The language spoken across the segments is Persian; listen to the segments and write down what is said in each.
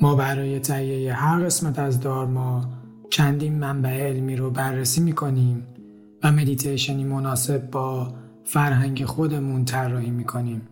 ما برای تهیه هر قسمت از دارما چندین منبع علمی رو بررسی می‌کنیم و مدیتیشنی مناسب با فرهنگ خودمون طراحی می‌کنیم.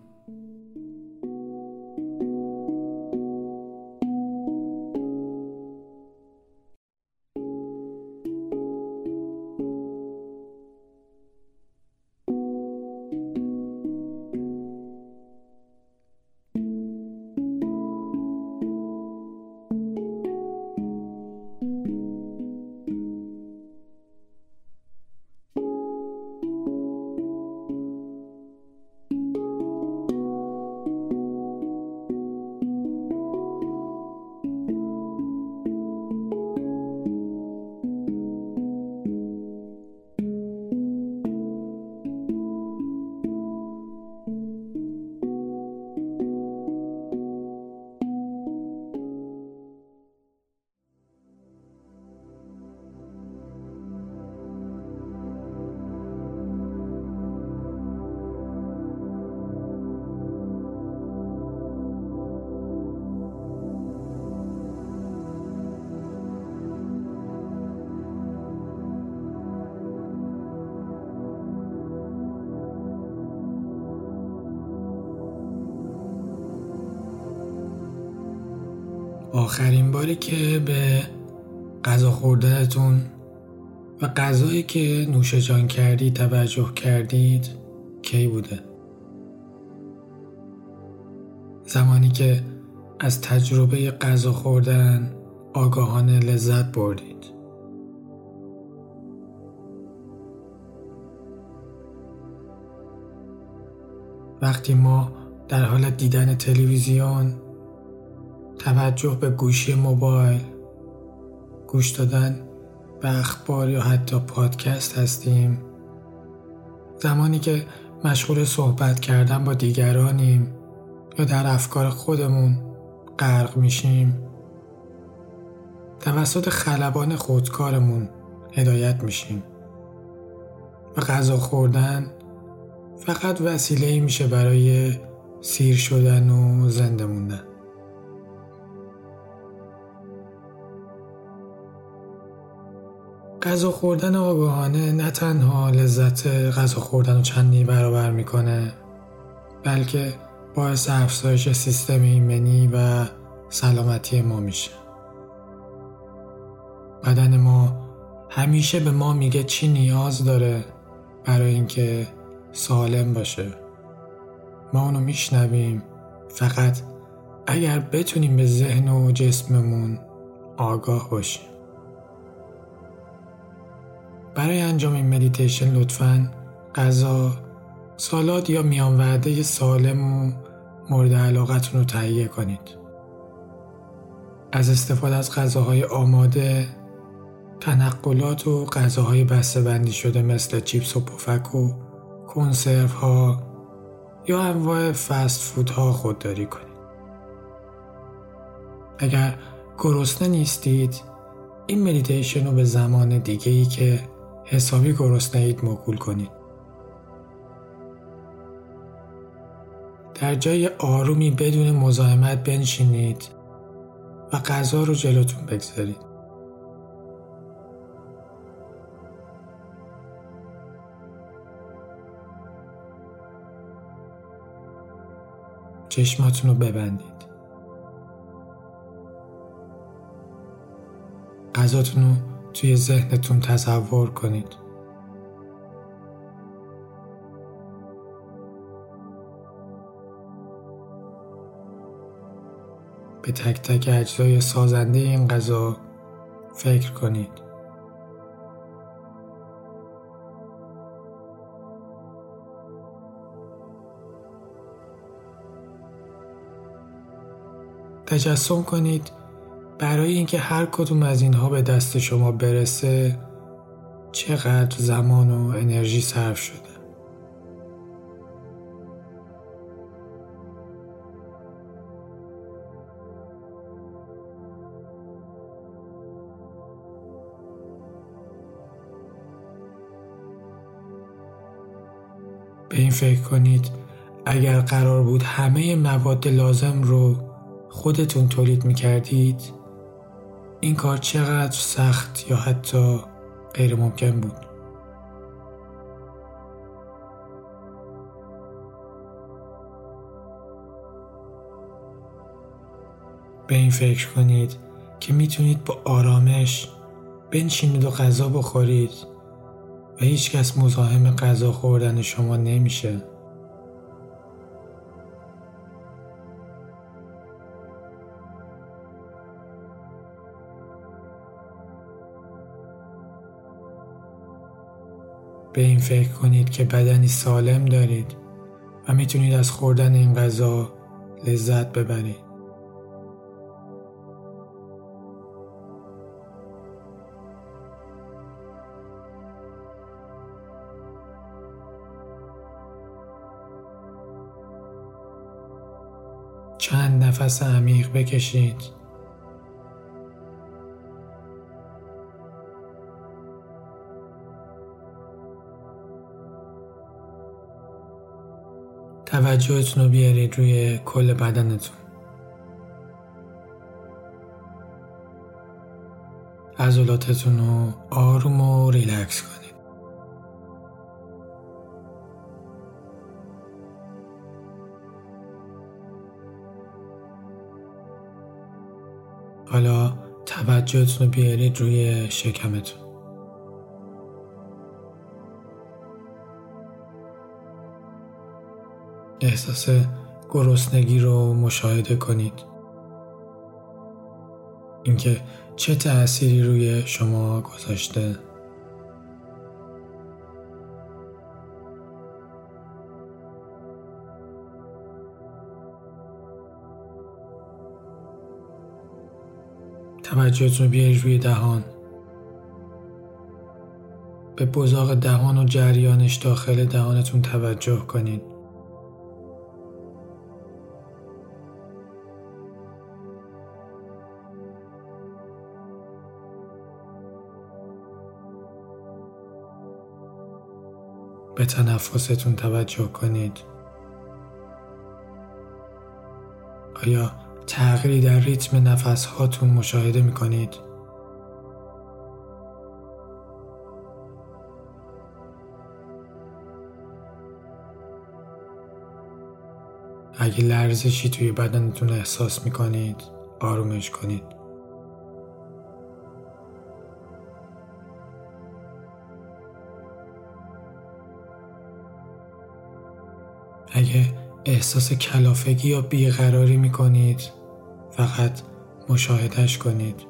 آخرین باری که به غذا خوردنتون و غذایی که نوش جان کردید توجه کردید کی بوده؟ زمانی که از تجربه غذا خوردن آگاهانه لذت بردید. وقتی ما در حال دیدن تلویزیون توجه به گوشی موبایل. گوش دادن به اخبار یا حتی پادکست هستیم. زمانی که مشغول صحبت کردن با دیگرانیم یا در افکار خودمون غرق میشیم. توسط خلبان خودکارمون هدایت میشیم. و غذا خوردن فقط وسیله میشه برای سیر شدن و زنده موندن. غذا خوردن آگاهانه نه تنها لذت غذا خوردن رو چندی برابر می‌کنه بلکه باعث افزایش سیستم ایمنی و سلامتی ما میشه. بدن ما همیشه به ما میگه چی نیاز داره برای اینکه سالم باشه. ما اونو میشنویم فقط اگر بتونیم به ذهن و جسممون آگاه باشیم. برای انجام این مدیتیشن لطفا غذا سالاد یا میان وعده سالم و مورد علاقتون رو تهیه کنید. از استفاده از غذاهای آماده تنقلات و غذاهای بسته بندی شده مثل چیپس و پفک و کنسرو ها یا انواع فست فود ها خودداری کنید. اگر گرسنه نیستید این مدیتیشن رو به زمان دیگه ای که حسابی گرسنه اید موکول کنید. در جای آرومی بدون مزاحمت بنشینید و غذا رو جلوتون بگذارید. چشماتون رو ببندید. غذاتون رو توی ذهنتون تصور کنید. به تک تک اجزای سازنده این غذا فکر کنید. تجسم کنید برای اینکه هر کدوم از اینها به دست شما برسه چقدر زمان و انرژی صرف شده. به این فکر کنید اگر قرار بود همه مواد لازم رو خودتون تولید می کردید این کار چقدر سخت یا حتی غیر ممکن بود به این فکر کنید که می‌تونید با آرامش بنشینید و غذا بخورید و هیچ کس مزاحم غذا خوردن شما نمیشه. به این فکر کنید که بدنی سالم دارید و می‌تونید از خوردن این غذا لذت ببرید. چند نفس عمیق بکشید توجهتون رو بیارید روی کل بدنتون. عضلاتتون رو آروم و ریلکس کنید. حالا توجهتون رو بیارید روی شکمتون. احساس گرسنگی رو مشاهده کنید. اینکه چه تأثیری روی شما گذاشته. توجهتون رو بیارید روی دهان. به بزاق دهان و جریانش داخل دهانتون توجه کنید. تنفستون توجه کنید آیا تغییری در ریتم نفس هاتون مشاهده می کنید؟ اگه لرزشی توی بدنتون احساس می کنید آرومش کنید اگه احساس کلافگی یا بیقراری می کنید فقط مشاهدش کنید.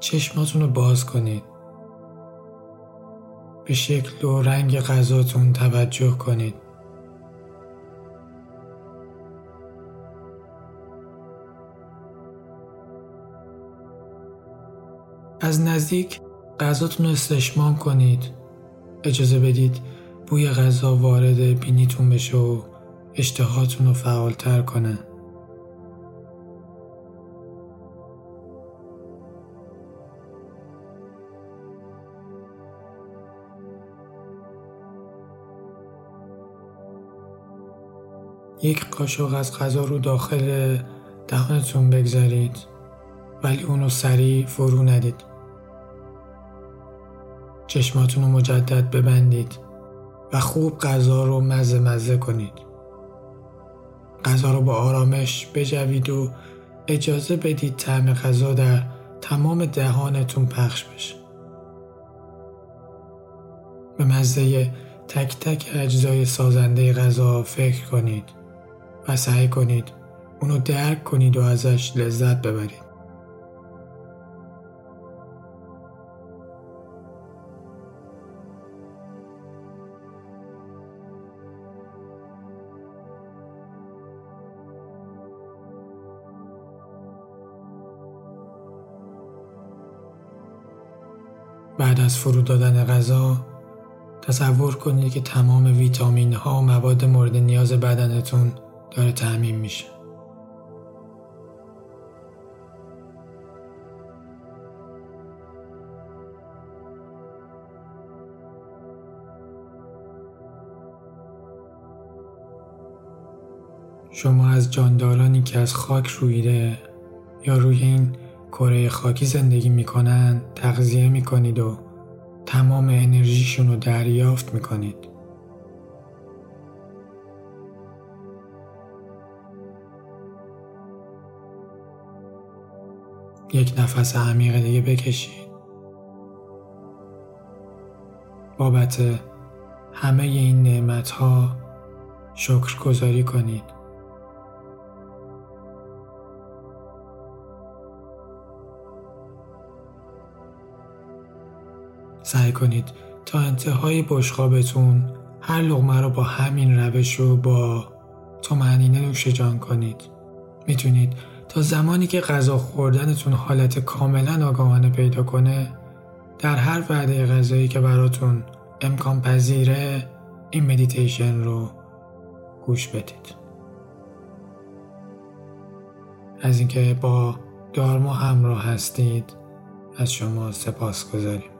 چشماتون رو باز کنید. به شکل و رنگ غذاتون توجه کنید. از نزدیک غذاتون رو استشمام کنید. اجازه بدید بوی غذا وارد بینیتون بشه و اشتهاتون رو فعالتر کنه. یک قاشق از غذا رو داخل دهانتون بگذارید ولی اونو سریع فرو ندید. چشماتون رو مجدد ببندید و خوب غذا رو مزه مزه کنید. غذا رو با آرامش بجوید و اجازه بدید طعم غذا در تمام دهانتون پخش بشه. به مزه تک تک اجزای سازنده غذا فکر کنید و سعی کنید اونو درک کنید و ازش لذت ببرید. بعد از فرو دادن غذا تصور کنید که تمام ویتامین ها و مواد مورد نیاز بدنتون داره تعمین میشه. شما از جاندارانی که از خاک رویده یا روی این کره خاکی زندگی می‌کنن تغذیه می‌کنید و تمام انرژیشون رو دریافت می‌کنید. یک نفس عمیق دیگه بکشید. بابت همه این نعمت ها شکر گذاری کنید. سعی کنید تا انتهای بشقابتون هر لغمه رو با همین روش رو با نوش جان کنید. می‌تونید تا زمانی که غذا خوردنتون حالت کاملا آگاهانه پیدا کنه در هر وعده غذایی که براتون امکان پذیره این مدیتیشن رو گوش بدید. از اینکه با دارما همراه هستید از شما سپاس گذاریم.